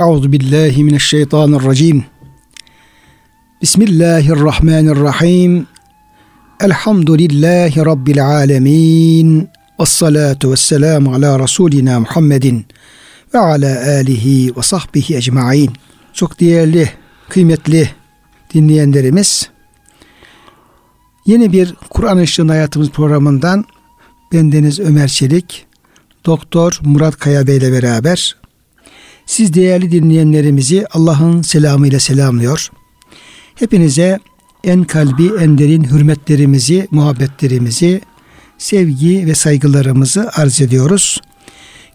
Euzu billahi mineşşeytanirracim. Bismillahirrahmanirrahim. Elhamdülillahi rabbil alamin. Ves salatu vesselamu ala rasulina Muhammedin ve ala alihi ve sahbihi ecmaîn. Çok değerli, kıymetli dinleyenlerimiz, yeni bir Kur'an Işığında Hayatımız programından bendeniz Ömer Çelik, Doktor Murat Kaya Bey ile beraber siz değerli dinleyenlerimizi Allah'ın selamıyla selamlıyor. Hepinize en kalbi, en derin hürmetlerimizi, muhabbetlerimizi, sevgi ve saygılarımızı arz ediyoruz.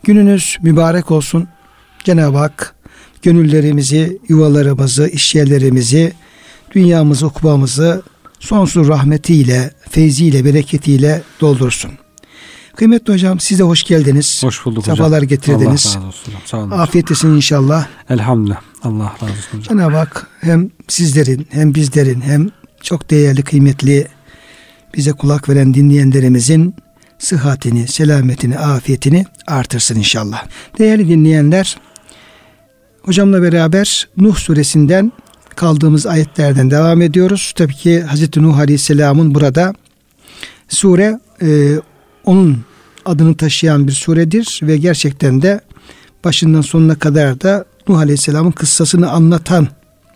Gününüz mübarek olsun. Cenab-ı Hak gönüllerimizi, yuvalarımızı, işyerlerimizi, dünyamızı, ukbamızı sonsuz rahmetiyle, feyziyle, bereketiyle doldursun. Kıymetli hocam siz de hoş geldiniz. Hoş bulduk hocam. Sefalar getirdiniz. Allah razı olsun. Sağ olun. Afiyet olsun inşallah. Elhamdülillah. Allah razı olsun hocam. Cenab-ı Hak hem sizlerin hem bizlerin hem çok değerli kıymetli bize kulak veren dinleyenlerimizin sıhhatini, selametini, afiyetini artırsın inşallah. Değerli dinleyenler, hocamla beraber Nuh suresinden kaldığımız ayetlerden devam ediyoruz. Tabii ki Hz. Nuh Aleyhisselam'ın burada sure e, onun adını taşıyan bir suredir ve gerçekten de başından sonuna kadar da Nuh Aleyhisselam'ın kıssasını anlatan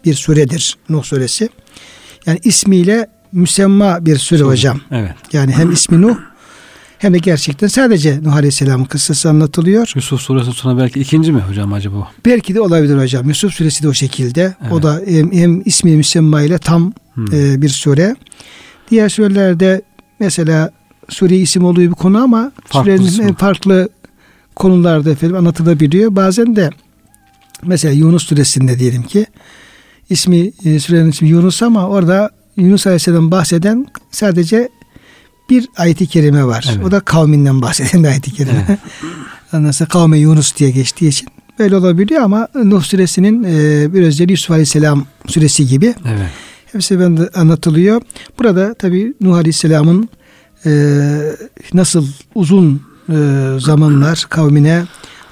bir suredir Nuh suresi. Yani ismiyle müsemma bir sure hocam. Evet. Yani hem ismi Nuh hem de gerçekten sadece Nuh Aleyhisselam'ın kıssası anlatılıyor. Yusuf suresi sonra belki ikinci mi hocam acaba? Belki de olabilir hocam. Yusuf suresi de o şekilde. Evet. O da hem, hem ismi müsemma ile tam Hmm. e, bir sure. Diğer surelerde mesela sure isim olduğu bir konu ama Farklı farklı konularda efendim anlatılabiliyor. Bazen de mesela Yunus suresinde diyelim ki ismi e, surenin ismi Yunus ama orada Yunus Aleyhisselam bahseden sadece bir ayet-i kerime var. Evet. O da kavminden bahseden bir ayet-i kerime. Evet. Sonra kavme Yunus diye geçtiği için böyle olabiliyor ama Nuh suresinin e, bir özelliği Yusuf Aleyhisselam suresi gibi. Evet. Hepsi bende anlatılıyor. Burada tabi Nuh Aleyhisselam'ın nasıl uzun e, zamanlar kavmine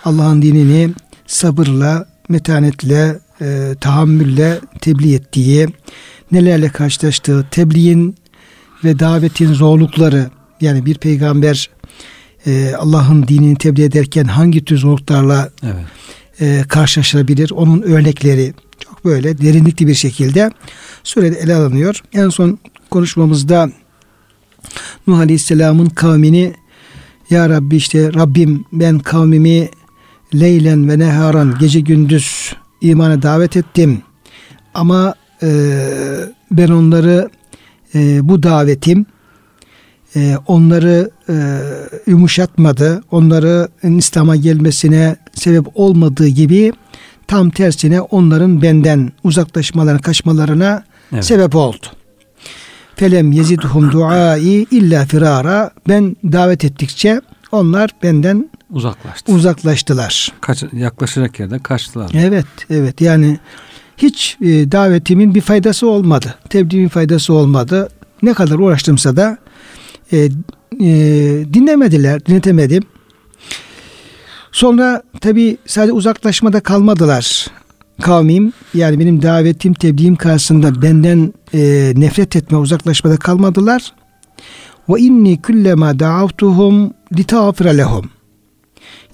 Allah'ın dinini sabırla, metanetle, e, tahammülle tebliğ ettiği, nelerle karşılaştığı, tebliğin ve davetin zorlukları yani bir peygamber e, Allah'ın dinini tebliğ ederken hangi tür zorluklarla Evet. e, karşılaşılabilir. Onun örnekleri çok böyle derinlikli bir şekilde surede ele alınıyor. En son konuşmamızda Nuh Aleyhisselam'ın kavmini Ya Rabbi işte Rabbim ben kavmimi leylen ve neharan gece gündüz imana davet ettim. Ama e, ben onları e, bu davetim e, onları e, yumuşatmadı. Onları İslam'a gelmesine sebep olmadığı gibi tam tersine onların benden uzaklaşmalarına, kaçmalarına Evet. sebep oldu. Felem yezidhum duai illa firara. Ben davet ettikçe onlar benden Uzaklaştı. uzaklaştılar. Kaç, yaklaşacak yerde kaçtılar. Evet, evet. Yani hiç e, davetimin bir faydası olmadı. Tebliğimin faydası olmadı. Ne kadar uğraştımsa da e, e, dinlemediler, dinletemedim. Sonra tabi sadece uzaklaşmada kalmadılar kavmim. Yani benim davetim, tebliğim karşısında benden e, nefret etme, uzaklaşmada kalmadılar. Ve inni kullema da'avtuhum litağfira lehum.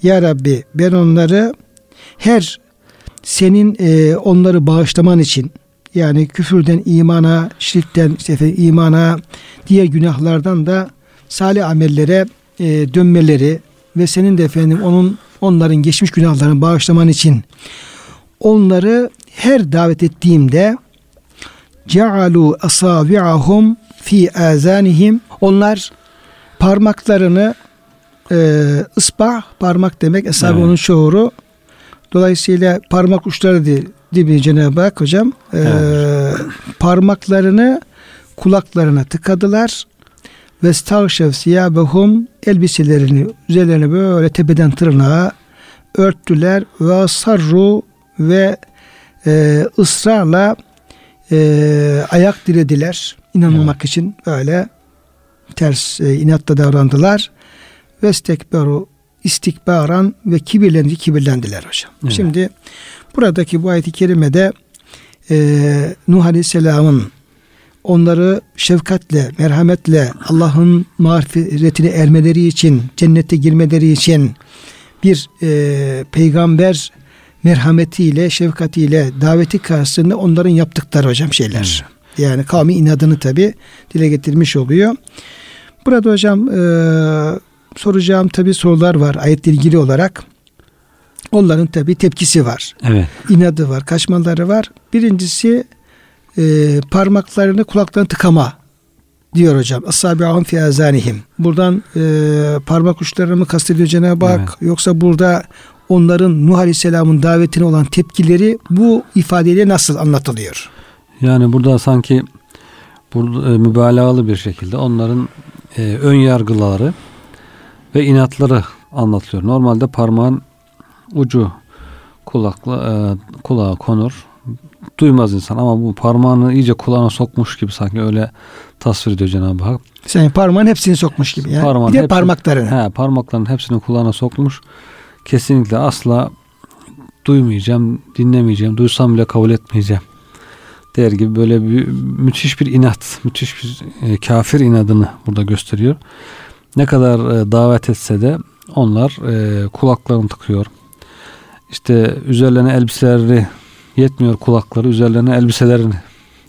Ya Rabbi ben onları her senin e, onları bağışlaman için yani küfürden imana, şirkten işte imana, diğer günahlardan da salih amellere e, dönmeleri ve senin de efendim onun onların geçmiş günahlarını bağışlaman için onları her davet ettiğimde cealu asabi'ahum fi azanihim. Onlar parmaklarını e, ısbah parmak demek esabi Evet. onun şuuru. Dolayısıyla parmak uçları diye diye Cenab-ı Hak hocam e, parmaklarını kulaklarına tıkadılar. Ve stavşev siyabehum elbiselerini üzerlerine böyle tepeden tırnağa örttüler. Ve sarru ve e, ısrarla e, ayak dirediler inanmamak için böyle ters e, inatla davrandılar. Vestekberu istikbaran ve kibirlendi kibirlendiler hocam. Evet. Şimdi buradaki bu ayet-i kerimede e, Nuh Aleyhisselam'ın onları şefkatle, merhametle Allah'ın mağfiretine ermeleri için, cennete girmeleri için bir e, peygamber merhametiyle, şefkatiyle daveti karşısında onların yaptıkları hocam şeyler. Hmm. Yani kavmi inadını tabi dile getirmiş oluyor. Burada hocam e, soracağım tabi sorular var ayetle ilgili olarak. Onların tabi tepkisi var. Evet. İnadı var, kaçmaları var. Birincisi e, parmaklarını kulaklarına tıkama diyor hocam. Asabi'ahum fi azanihim. Buradan e, parmak uçlarını mı kastediyor Cenab-ı Hak? Evet. Yoksa burada onların Nuh Aleyhisselam'ın davetine olan tepkileri bu ifadeyle nasıl anlatılıyor? Yani burada sanki burada e, mübalağalı bir şekilde onların e, ön yargıları ve inatları anlatılıyor. Normalde parmağın ucu kulakla e, kulağa konur. Duymaz insan ama bu parmağını iyice kulağına sokmuş gibi sanki öyle tasvir ediyor Cenab-ı Hak. Sen parmağın hepsini sokmuş gibi yani. Parmağın bir de hepsi, parmaklarını. He, parmakların hepsini kulağına sokmuş. Kesinlikle asla duymayacağım, dinlemeyeceğim, duysam bile kabul etmeyeceğim der gibi böyle bir müthiş bir inat, müthiş bir e, kafir inadını burada gösteriyor. Ne kadar e, davet etse de onlar e, kulaklarını tıkıyor. İşte üzerlerine elbiseleri yetmiyor kulakları, üzerlerine elbiselerini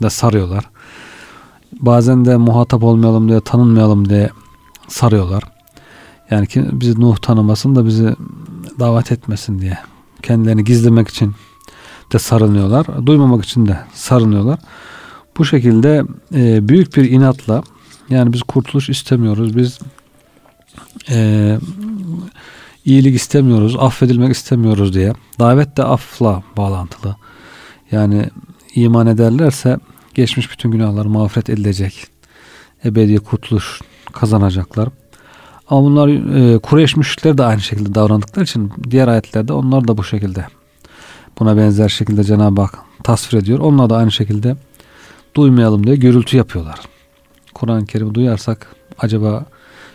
de sarıyorlar. Bazen de muhatap olmayalım diye, tanınmayalım diye sarıyorlar. Yani ki bizi Nuh tanımasın da bizi davet etmesin diye. Kendilerini gizlemek için de sarınıyorlar. Duymamak için de sarınıyorlar. Bu şekilde e, büyük bir inatla yani biz kurtuluş istemiyoruz. Biz e, iyilik istemiyoruz. Affedilmek istemiyoruz diye. Davet de afla bağlantılı. Yani iman ederlerse geçmiş bütün günahlar mağfiret edilecek. Ebedi kurtuluş kazanacaklar. Ama bunlar e, Kureyş müşrikleri de aynı şekilde davrandıkları için diğer ayetlerde onlar da bu şekilde buna benzer şekilde Cenab-ı Hak tasvir ediyor. Onlar da aynı şekilde duymayalım diye gürültü yapıyorlar. Kur'an-ı Kerim'i duyarsak acaba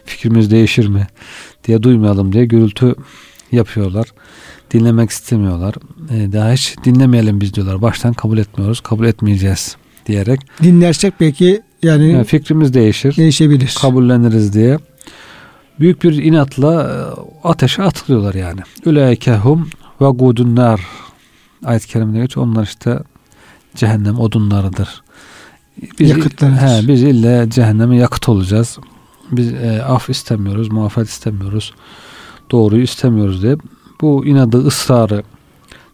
fikrimiz değişir mi diye duymayalım diye gürültü yapıyorlar. Dinlemek istemiyorlar. E, daha hiç dinlemeyelim biz diyorlar. Baştan kabul etmiyoruz. Kabul etmeyeceğiz diyerek. Dinlersek belki yani, yani fikrimiz değişir. Değişebilir. Kabulleniriz diye. Büyük bir inatla e, ateşe atılıyorlar yani. Üleykehum ve gudunnar ayet-i kerimede geç. Onlar işte cehennem odunlarıdır. Biz, he, biz ille cehenneme yakıt olacağız. Biz e, af istemiyoruz, muafiyet istemiyoruz. Doğruyu istemiyoruz diye. Bu inadı, ısrarı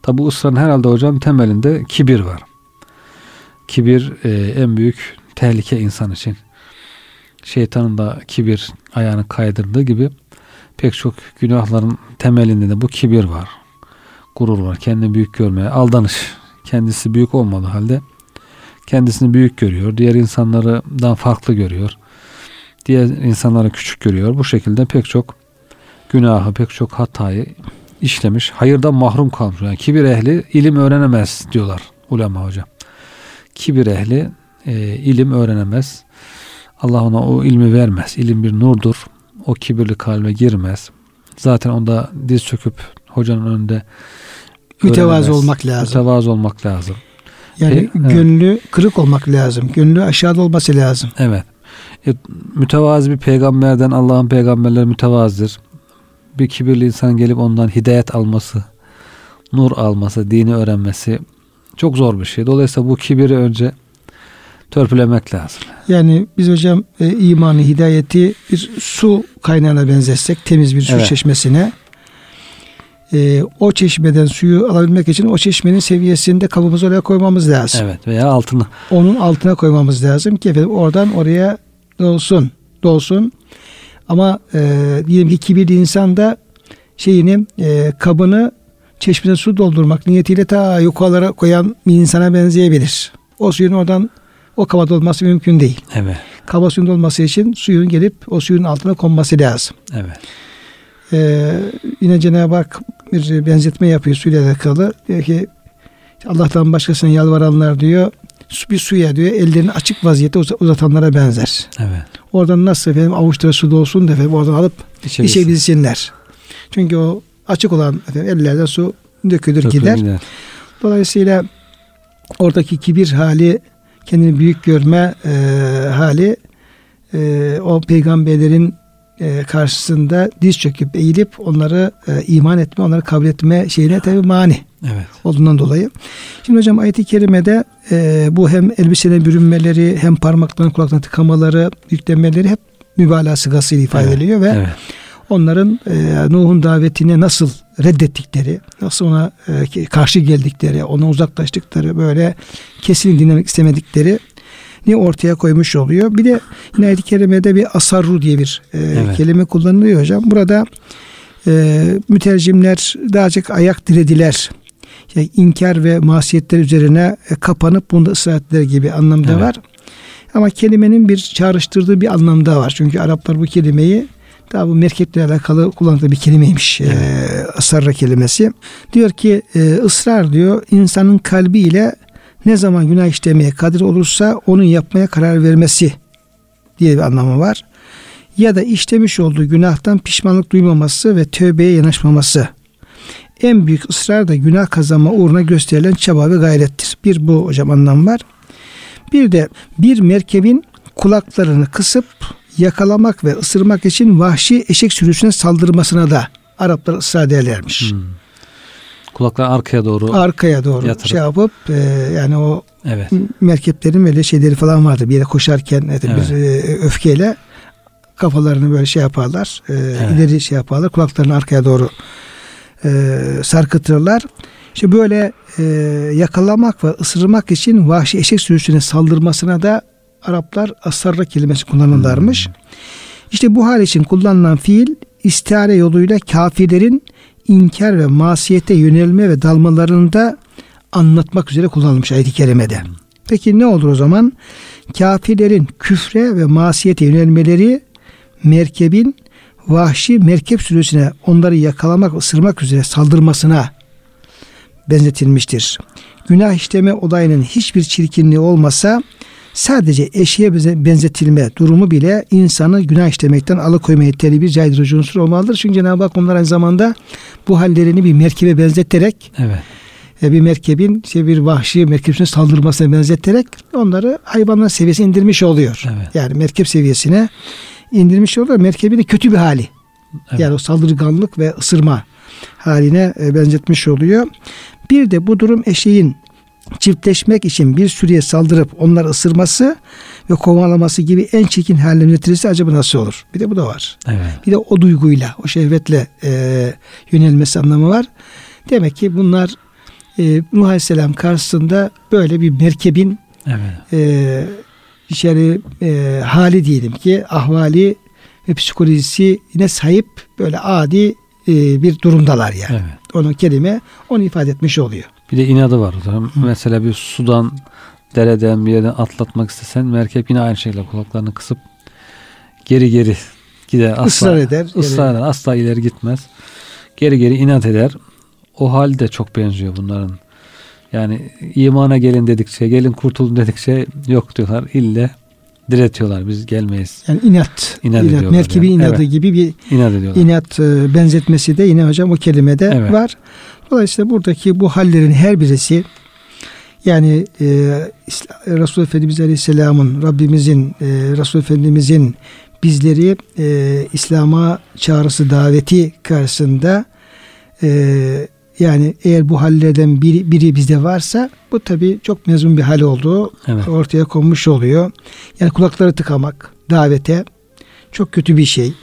tabi bu ısrarın herhalde hocam temelinde kibir var. Kibir e, en büyük tehlike insan için. Şeytanın da kibir ayağını kaydırdığı gibi pek çok günahların temelinde de bu kibir var gurur var. Kendini büyük görmeye, aldanış. Kendisi büyük olmadığı halde kendisini büyük görüyor. Diğer insanlardan farklı görüyor. Diğer insanları küçük görüyor. Bu şekilde pek çok günahı, pek çok hatayı işlemiş. Hayırdan mahrum kalmış. Yani kibir ehli ilim öğrenemez diyorlar ulema hocam. Kibir ehli e, ilim öğrenemez. Allah ona o ilmi vermez. İlim bir nurdur. O kibirli kalbe girmez. Zaten onda diz çöküp hocanın önünde mütevazı olmak lazım. Mütevazı olmak lazım. Yani e, gönlü evet. kırık olmak lazım. Gönlü aşağıda olması lazım. Evet. E, mütevazı bir peygamberden Allah'ın peygamberleri mütevazidir. Bir kibirli insan gelip ondan hidayet alması, nur alması, dini öğrenmesi çok zor bir şey. Dolayısıyla bu kibiri önce törpülemek lazım. Yani biz hocam e, imanı, hidayeti bir su kaynağına benzetsek, temiz bir su evet. çeşmesine e, o çeşmeden suyu alabilmek için o çeşmenin seviyesinde kabımızı oraya koymamız lazım. Evet veya altına. Onun altına koymamız lazım ki efendim oradan oraya dolsun. Dolsun. Ama e, diyelim ki kibirli insan da şeyini e, kabını çeşmeden su doldurmak niyetiyle ta yukarılara koyan bir insana benzeyebilir. O suyun oradan o kaba dolması mümkün değil. Evet. Kaba suyun dolması için suyun gelip o suyun altına konması lazım. Evet. Ee, yine Cenab-ı Hak bir benzetme yapıyor suyla alakalı. Diyor ki Allah'tan başkasına yalvaranlar diyor bir suya diyor ellerini açık vaziyette uzatanlara benzer. Evet. Oradan nasıl efendim avuçları su dolsun da efendim oradan alıp içebilsinler. Çünkü o açık olan efendim, ellerden su dökülür, Dökülür gider. gider. Dolayısıyla oradaki kibir hali, kendini büyük görme e, hali e, o peygamberlerin e, karşısında diz çöküp eğilip onları e, iman etme, onları kabul etme şeyine tabi mani Evet. olduğundan dolayı. Şimdi hocam ayet-i kerimede e, bu hem elbisene bürünmeleri hem parmaklarını kulaklarına tıkamaları, yüklenmeleri hep mübalağa sıgasıyla ifade Evet, ediliyor ve Evet. Onların e, Nuh'un davetine nasıl reddettikleri, nasıl ona e, karşı geldikleri, ona uzaklaştıkları, böyle kesin dinlemek istemedikleri ni ortaya koymuş oluyor. Bir de yine ayet-i kerimede bir asarru diye bir e, Evet. kelime kullanılıyor hocam. Burada e, mütercimler daha çok ayak dirediler. Yani inkar ve masiyetler üzerine e, kapanıp bunda ısrar ettiler gibi anlamda Evet. var. Ama kelimenin bir çağrıştırdığı bir anlamda var. Çünkü Araplar bu kelimeyi daha bu merkeple alakalı kullandığı bir kelimeymiş. Evet. E, kelimesi. Diyor ki e, ısrar diyor insanın kalbiyle ne zaman günah işlemeye kadir olursa onu yapmaya karar vermesi diye bir anlamı var. Ya da işlemiş olduğu günahtan pişmanlık duymaması ve tövbeye yanaşmaması. En büyük ısrar da günah kazanma uğruna gösterilen çaba ve gayrettir. Bir bu hocam anlam var. Bir de bir merkebin kulaklarını kısıp yakalamak ve ısırmak için vahşi eşek sürüsüne saldırmasına da Araplar ısrar ederlermiş. Hmm. Kulaklar arkaya doğru. Arkaya doğru Yatırıp. şey yapıp e, yani o evet. merkeplerin böyle şeyleri falan vardı. Bir yere koşarken evet, Evet. bir e, öfkeyle kafalarını böyle şey yaparlar. e, ileri şey yaparlar. Kulaklarını arkaya doğru e, sarkıtırlar. İşte böyle e, yakalamak ve ısırmak için vahşi eşek sürüsüne saldırmasına da Araplar asarra kelimesi kullanırlarmış. İşte bu hal için kullanılan fiil istihare yoluyla kafirlerin inkar ve masiyete yönelme ve dalmalarını da anlatmak üzere kullanılmış ayet-i kerimede. Peki ne olur o zaman? Kafirlerin küfre ve masiyete yönelmeleri merkebin vahşi merkep sürüsüne onları yakalamak, ısırmak üzere saldırmasına benzetilmiştir. Günah işleme olayının hiçbir çirkinliği olmasa sadece eşeğe benze- benzetilme durumu bile insanı günah işlemekten alıkoymaya yeterli bir caydırıcı unsur olmalıdır. Çünkü Cenab-ı Hak onlar aynı zamanda bu hallerini bir merkebe benzeterek Evet. e, bir merkebin işte bir vahşi merkebine saldırmasına benzeterek onları hayvanlar seviyesine indirmiş oluyor. Evet. Yani merkep seviyesine indirmiş oluyor. Merkebin de kötü bir hali. Evet. Yani o saldırganlık ve ısırma haline e, benzetmiş oluyor. Bir de bu durum eşeğin çiftleşmek için bir sürüye saldırıp onları ısırması ve kovalaması gibi en çirkin hallerini getirirse acaba nasıl olur? Bir de bu da var. Evet. Bir de o duyguyla, o şehvetle e, yönelmesi anlamı var. Demek ki bunlar e, Nuh Aleyhisselam karşısında böyle bir merkebin Evet. e, içeri e, hali diyelim ki ahvali ve psikolojisi yine sahip böyle adi e, bir durumdalar yani. Evet. Onun kelime onu ifade etmiş oluyor. Bir de inadı var. Mesela bir sudan dereden bir yerden atlatmak istesen merkep yine aynı şekilde kulaklarını kısıp geri geri gider. Asla, Israr eder. ısrar eder. Asla ileri gitmez. Geri geri inat eder. O hal de çok benziyor bunların. Yani imana gelin dedikçe, gelin kurtulun dedikçe yok diyorlar. İlle diretiyorlar. Biz gelmeyiz. Yani inat. İnat ediyorlar merkebin yani. inadı Evet. gibi bir İnat ediyorlar. inat e, benzetmesi de yine hocam o kelimede Evet. var. Dolayısıyla buradaki bu hallerin her birisi yani e, İsla- Resul Efendimiz Aleyhisselam'ın Rabbimizin e, Resul Efendimizin bizleri e, İslam'a çağrısı daveti karşısında e, yani eğer bu hallerden biri, biri bizde varsa bu tabi çok mezun bir hal olduğu Evet. ortaya konmuş oluyor. Yani kulakları tıkamak davete çok kötü bir şey.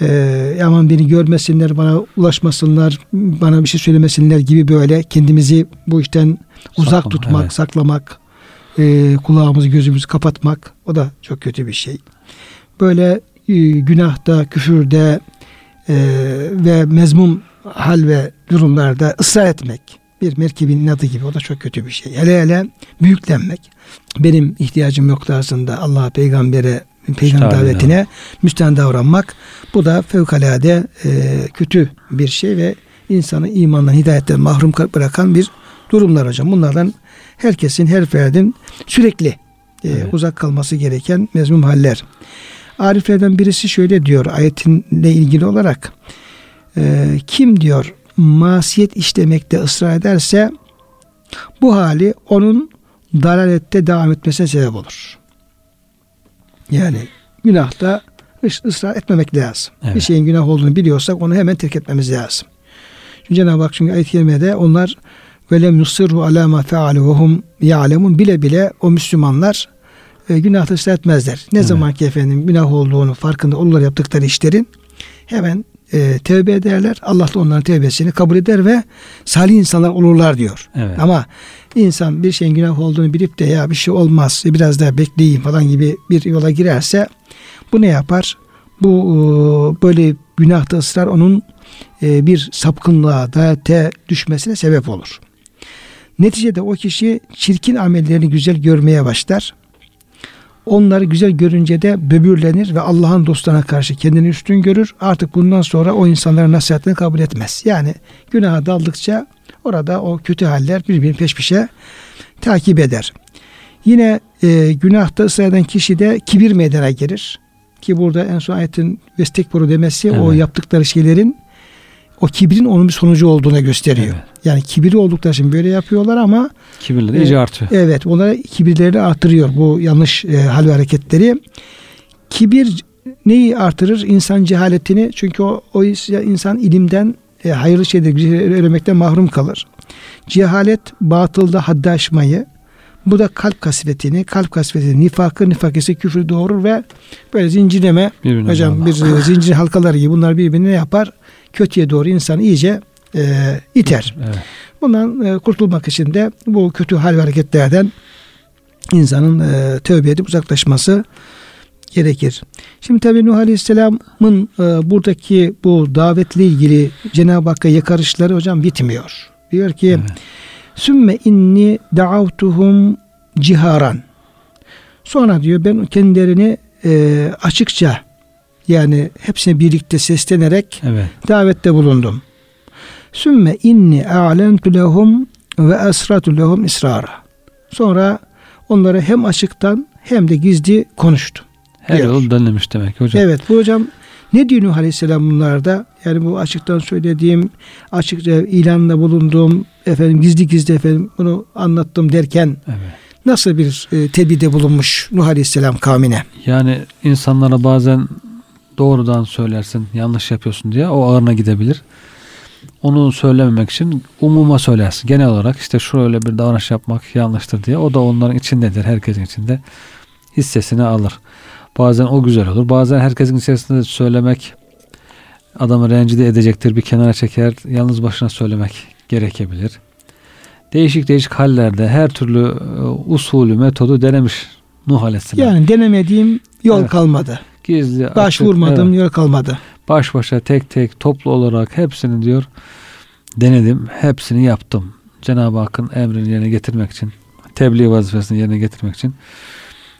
Ee, aman beni görmesinler, bana ulaşmasınlar, bana bir şey söylemesinler gibi böyle kendimizi bu işten uzak Saklama, tutmak, evet. saklamak, e, kulağımızı gözümüzü kapatmak o da çok kötü bir şey. Böyle e, günahta, küfürde e, ve mezmum hal ve durumlarda ısrar etmek bir merkebin inadı gibi o da çok kötü bir şey. Hele hele büyüklenmek. Benim ihtiyacım yok tarzında Allah'a, peygambere, peygamber davetine müstahane davranmak. Bu da fevkalade e, kötü bir şey ve insanı imandan, hidayetten mahrum bırakan bir durumlar hocam. Bunlardan herkesin, her ferdin sürekli e, Evet. uzak kalması gereken mezmum haller. Ariflerden birisi şöyle diyor ayetinle ilgili olarak e, kim diyor masiyet işlemekte ısrar ederse bu hali onun dalalette devam etmesine sebep olur. Yani günahta ısrar etmemek lazım. Evet. Bir şeyin günah olduğunu biliyorsak onu hemen terk etmemiz lazım. Çünkü Cenab-ı Hak çünkü ayet-i kerimede onlar velem yusirru ala ma fealu ve hum ya'lemun bile bile o Müslümanlar e, günah ısrar etmezler. Ne evet. zaman ki efendim günah olduğunu farkında olurlar yaptıkları işlerin hemen e, tevbe ederler. Allah da onların tevbesini kabul eder ve salih insanlar olurlar diyor. Evet. Ama insan bir şeyin günah olduğunu bilip de ya bir şey olmaz biraz daha bekleyeyim falan gibi bir yola girerse bu ne yapar? Bu e, böyle günahta ısrar onun e, bir sapkınlığa, dayate düşmesine sebep olur. Neticede o kişi çirkin amellerini güzel görmeye başlar. Onları güzel görünce de böbürlenir ve Allah'ın dostlarına karşı kendini üstün görür. Artık bundan sonra o insanların nasihatini kabul etmez. Yani günaha daldıkça orada o kötü haller birbirini peş peşe takip eder. Yine e, günahta ısrar eden kişi de kibir meydana gelir. Ki burada en son ayetin vestekboru demesi evet. o yaptıkları şeylerin o kibrin onun bir sonucu olduğuna gösteriyor. Evet. Yani kibirli oldukları için böyle yapıyorlar ama kibirleri iyice artıyor. Evet, onlara kibirlerini artırıyor bu yanlış e, hal ve hareketleri. Kibir neyi artırır? İnsan cehaletini çünkü o, o insan ilimden e, hayırlı şeyleri öğrenmekten mahrum kalır. Cehalet batılda haddi aşmayı, bu da kalp kasvetini, kalp kasvetini, nifakı, nifak ise küfrü doğurur ve böyle zincirleme Birbirine hocam bir zincir halkaları gibi bunlar birbirine yapar? Kötüye doğru insanı iyice e, iter. Evet. Bundan e, kurtulmak için de bu kötü hal ve hareketlerden insanın e, tövbe edip uzaklaşması gerekir. Şimdi tabi Nuh Aleyhisselam'ın e, buradaki bu davetle ilgili Cenab-ı Hakk'a yakarışları hocam bitmiyor. Diyor ki evet. Sümme inni da'avtuhum ciharan. Sonra diyor ben kendilerini e, açıkça yani hepsine birlikte seslenerek evet. davette bulundum. Sümme inni a'lentu lehum ve esratu lehum israra. Sonra onlara hem açıktan hem de gizli konuştum. Her diyor. yol dönlemiş demek hocam. Evet bu hocam ne diyor Nuh Aleyhisselam bunlarda? Yani bu açıktan söylediğim, açıkça ilanla bulunduğum, efendim gizli gizli efendim bunu anlattım derken evet. nasıl bir e, tebide bulunmuş Nuh Aleyhisselam kavmine? Yani insanlara bazen doğrudan söylersin, yanlış yapıyorsun diye o ağırına gidebilir. Onu söylememek için umuma söylersin. Genel olarak işte şöyle bir davranış yapmak yanlıştır diye. O da onların içindedir. Herkesin içinde hissesini alır. Bazen o güzel olur. Bazen herkesin içerisinde söylemek adamı rencide edecektir. Bir kenara çeker. Yalnız başına söylemek gerekebilir. Değişik değişik hallerde her türlü e, usulü, metodu denemiş Nuh Aleyhisselam. Yani denemediğim yol evet. kalmadı. Gizli, Başvurmadım evet. yol kalmadı. Baş başa tek tek toplu olarak hepsini diyor denedim. Hepsini yaptım. Cenab-ı Hakk'ın emrini yerine getirmek için, tebliğ vazifesini yerine getirmek için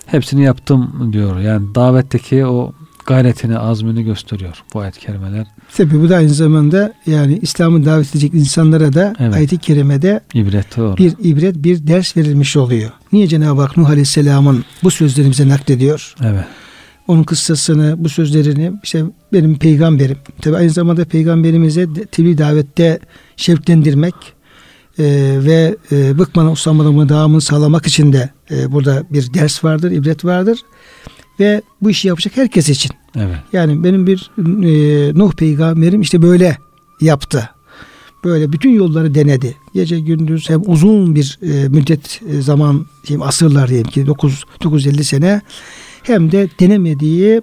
hepsini yaptım diyor. Yani davetteki o gayretini, azmini gösteriyor bu ayet-i kerimeler. Tabi bu da aynı zamanda yani İslam'ı davet edecek insanlara da evet. ayet-i kerimede ibret, doğru. bir ibret, bir ders verilmiş oluyor. Niye Cenab-ı Hak Nuh Aleyhisselam'ın bu sözlerimize naklediyor? Evet. Onun kıssasını, bu sözlerini işte benim peygamberim. Tabi aynı zamanda peygamberimize tebliğ davette şevklendirmek, e, ve e, bıkmadan usanmadan devamını sağlamak için de e, burada bir ders vardır, ibret vardır ve bu işi yapacak herkes için. Evet. Yani benim bir e, Nuh peygamberim işte böyle yaptı. Böyle bütün yolları denedi. Gece gündüz hem uzun bir e, müddet e, zaman diyeyim asırlar diyelim ki 9 950 sene hem de denemediği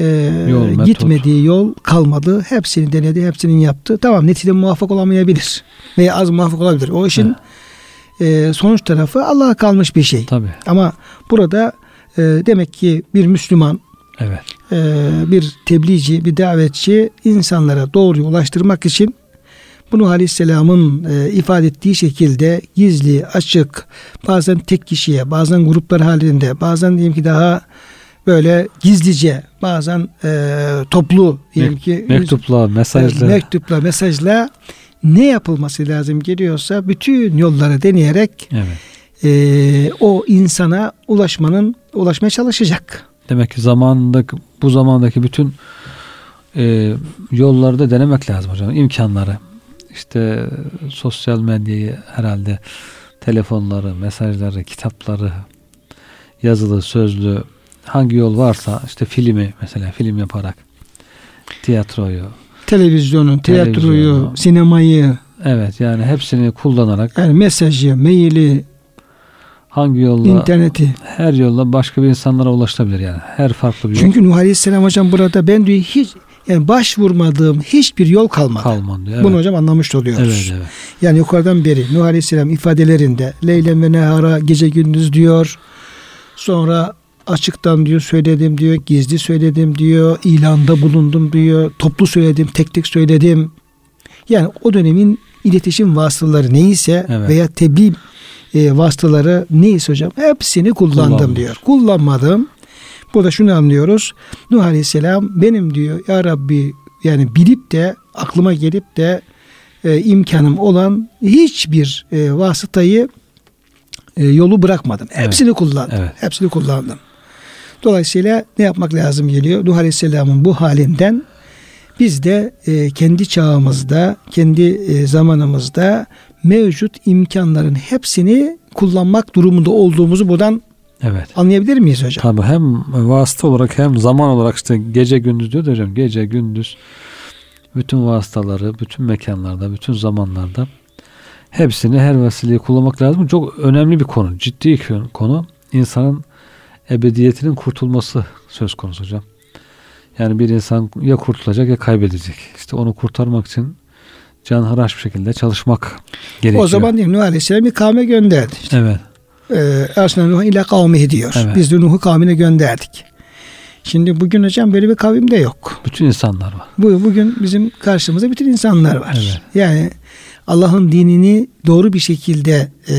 e, yol, gitmediği yol kalmadı. Hepsini denedi, hepsinin yaptı. Tamam neticede muvaffak olamayabilir veya az muvaffak olabilir. O işin e, sonuç tarafı Allah'a kalmış bir şey. Tabii. Ama burada e, demek ki bir Müslüman evet. e, bir tebliğci, bir davetçi insanlara doğruyu ulaştırmak için bunu Aleyhisselam'ın e, ifade ettiği şekilde gizli, açık, bazen tek kişiye, bazen gruplar halinde, bazen diyelim ki daha böyle gizlice bazen e, toplu diyelim ki mektupla, mesajla e, mektupla, mesajla ne yapılması lazım geliyorsa bütün yolları deneyerek evet. e, o insana ulaşmanın ulaşmaya çalışacak. Demek ki zamandaki bu zamandaki bütün e, yolları da denemek lazım hocam. imkanları. İşte sosyal medyayı herhalde telefonları, mesajları, kitapları, yazılı, sözlü hangi yol varsa işte filmi mesela film yaparak tiyatroyu, televizyonu, tiyatroyu, televizyonu, sinemayı evet yani hepsini kullanarak yani mesajı, maili hangi yolla interneti her yolla başka bir insanlara ulaşılabilir yani. Her farklı bir yol. Çünkü Nuh Aleyhisselam hocam burada ben diyor hiç yani başvurmadığım hiçbir yol kalmadı. Kalmadı. Evet. Bunu hocam anlamış oluyoruz. Evet, evet. Yani yukarıdan beri Nuh Aleyhisselam ifadelerinde Leylen ve Nehara gece gündüz diyor. Sonra açıktan diyor söyledim diyor, gizli söyledim diyor, ilanda bulundum diyor, toplu söyledim, tek tek söyledim. Yani o dönemin iletişim vasıtaları neyse evet. veya tebliğ e, vasıtaları neyse hocam hepsini kullandım Kullanmış. diyor. Kullanmadım. Burada şunu anlıyoruz. Nuh Aleyhisselam benim diyor ya Rabbi yani bilip de aklıma gelip de e, imkanım olan hiçbir e, vasıtayı e, yolu bırakmadım. Evet. Hepsini kullandım. Evet. Hepsini kullandım. Dolayısıyla ne yapmak lazım geliyor? Nuh Aleyhisselam'ın bu halinden biz de e, kendi çağımızda, kendi e, zamanımızda mevcut imkanların hepsini kullanmak durumunda olduğumuzu buradan Evet. Anlayabilir miyiz hocam? Tabii hem vasıta olarak hem zaman olarak işte gece gündüz diyor hocam. Gece gündüz bütün vasıtaları, bütün mekanlarda, bütün zamanlarda hepsini her vesileyi kullanmak lazım. Çok önemli bir konu. Ciddi konu. İnsanın ebediyetinin kurtulması söz konusu hocam. Yani bir insan ya kurtulacak ya kaybedecek. İşte onu kurtarmak için canhıraş bir şekilde çalışmak gerekiyor. O zaman Nuh Aleyhisselam bir kavme gönderdi. Işte. Evet. Ee, Aslında Nuh ile kavmihi diyor. Evet. Biz de Nuh'u kavmine gönderdik. Şimdi bugün hocam böyle bir kavim de yok. Bütün insanlar var. Bu bugün bizim karşımızda bütün insanlar var. Evet. Yani Allah'ın dinini doğru bir şekilde e,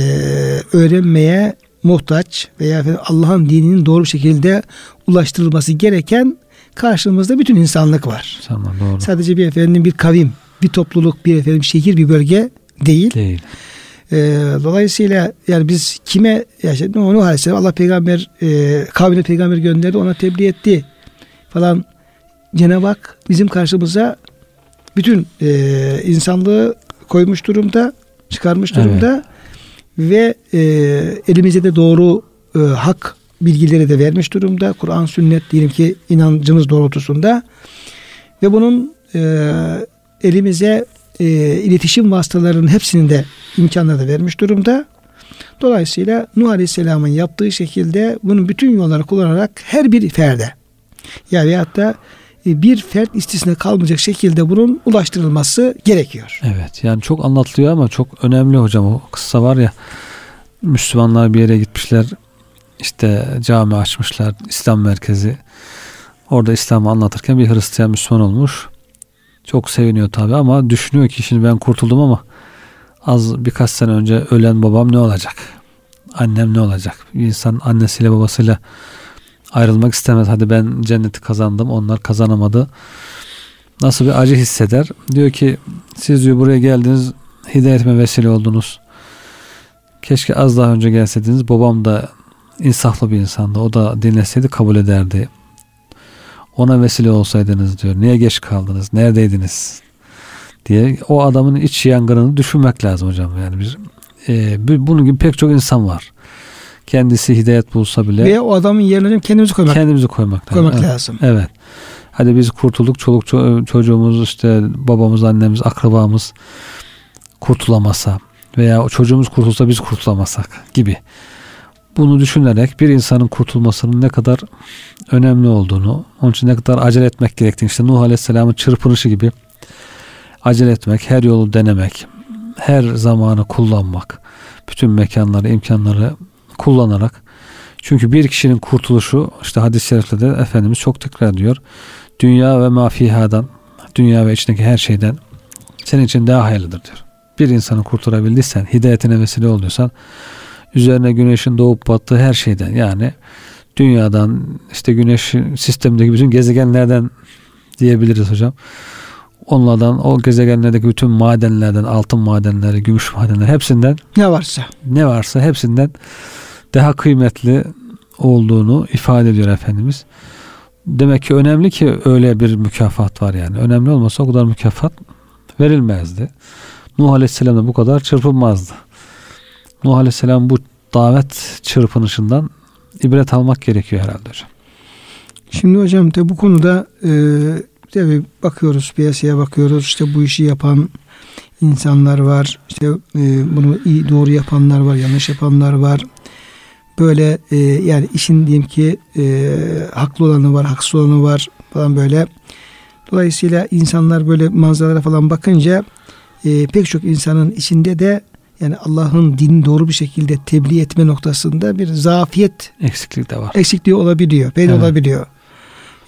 öğrenmeye muhtaç veya Allah'ın dininin doğru bir şekilde ulaştırılması gereken karşımızda bütün insanlık var. Tamam, doğru. Sadece bir efendim bir kavim, bir topluluk, bir efendim şehir, bir bölge değil. Değil. E, dolayısıyla yani biz kime yaşadık? Nuh Aleyhisselam Allah peygamber e, kavmine peygamber gönderdi ona tebliğ etti falan. Cenab-ı Hak bizim karşımıza bütün e, insanlığı koymuş durumda, çıkarmış durumda evet. ve e, elimize de doğru e, hak bilgileri de vermiş durumda. Kur'an, sünnet diyelim ki inancımız doğrultusunda ve bunun e, elimize e, iletişim vasıtalarının hepsinin de imkanları vermiş durumda. Dolayısıyla Nuh Aleyhisselam'ın yaptığı şekilde bunun bütün yolları kullanarak her bir ferde yani veyahut da e, bir fert istisna kalmayacak şekilde bunun ulaştırılması gerekiyor. Evet yani çok anlatılıyor ama çok önemli hocam o kıssa var ya Müslümanlar bir yere gitmişler işte cami açmışlar İslam merkezi orada İslam'ı anlatırken bir Hristiyan Müslüman olmuş çok seviniyor tabi ama düşünüyor ki şimdi ben kurtuldum ama az birkaç sene önce ölen babam ne olacak? Annem ne olacak? Bir insan annesiyle babasıyla ayrılmak istemez. Hadi ben cenneti kazandım onlar kazanamadı. Nasıl bir acı hisseder? Diyor ki siz diyor buraya geldiniz hidayetime vesile oldunuz. Keşke az daha önce gelseydiniz. Babam da insaflı bir insandı. O da dinleseydi kabul ederdi ona vesile olsaydınız diyor. Niye geç kaldınız? Neredeydiniz? diye o adamın iç yangınını düşünmek lazım hocam. Yani bir e, bunun gibi pek çok insan var. Kendisi hidayet bulsa bile ve o adamın yerine kendimizi koymak kendimizi koymak, koymak lazım. lazım. Evet. evet. Hadi biz kurtulduk. Çoluk çocuğumuz işte babamız, annemiz, akrabamız kurtulamasa veya çocuğumuz kurtulsa biz kurtulamasak gibi bunu düşünerek bir insanın kurtulmasının ne kadar önemli olduğunu, onun için ne kadar acele etmek gerektiğini, işte Nuh Aleyhisselam'ın çırpınışı gibi acele etmek, her yolu denemek, her zamanı kullanmak, bütün mekanları, imkanları kullanarak çünkü bir kişinin kurtuluşu işte hadis-i şerifte de Efendimiz çok tekrar diyor. Dünya ve mafihadan, dünya ve içindeki her şeyden senin için daha hayırlıdır diyor. Bir insanı kurtarabildiysen, hidayetine vesile olduysan üzerine güneşin doğup battığı her şeyden yani dünyadan işte güneş sistemdeki bütün gezegenlerden diyebiliriz hocam. Onlardan o gezegenlerdeki bütün madenlerden altın madenleri, gümüş madenleri hepsinden ne varsa ne varsa hepsinden daha kıymetli olduğunu ifade ediyor Efendimiz. Demek ki önemli ki öyle bir mükafat var yani. Önemli olmasa o kadar mükafat verilmezdi. Nuh Aleyhisselam da bu kadar çırpınmazdı. Nuh Aleyhisselam bu davet çırpınışından ibret almak gerekiyor herhalde hocam. Şimdi hocam tabi bu konuda e, tabi bakıyoruz piyasaya bakıyoruz. İşte bu işi yapan insanlar var. İşte e, bunu iyi doğru yapanlar var yanlış yapanlar var. Böyle e, yani işin diyeyim ki e, haklı olanı var haksız olanı var falan böyle. Dolayısıyla insanlar böyle manzaralara falan bakınca e, pek çok insanın içinde de yani Allah'ın dini doğru bir şekilde tebliğ etme noktasında bir zafiyet eksiklik de var. Eksikliği olabiliyor, belli evet. olabiliyor.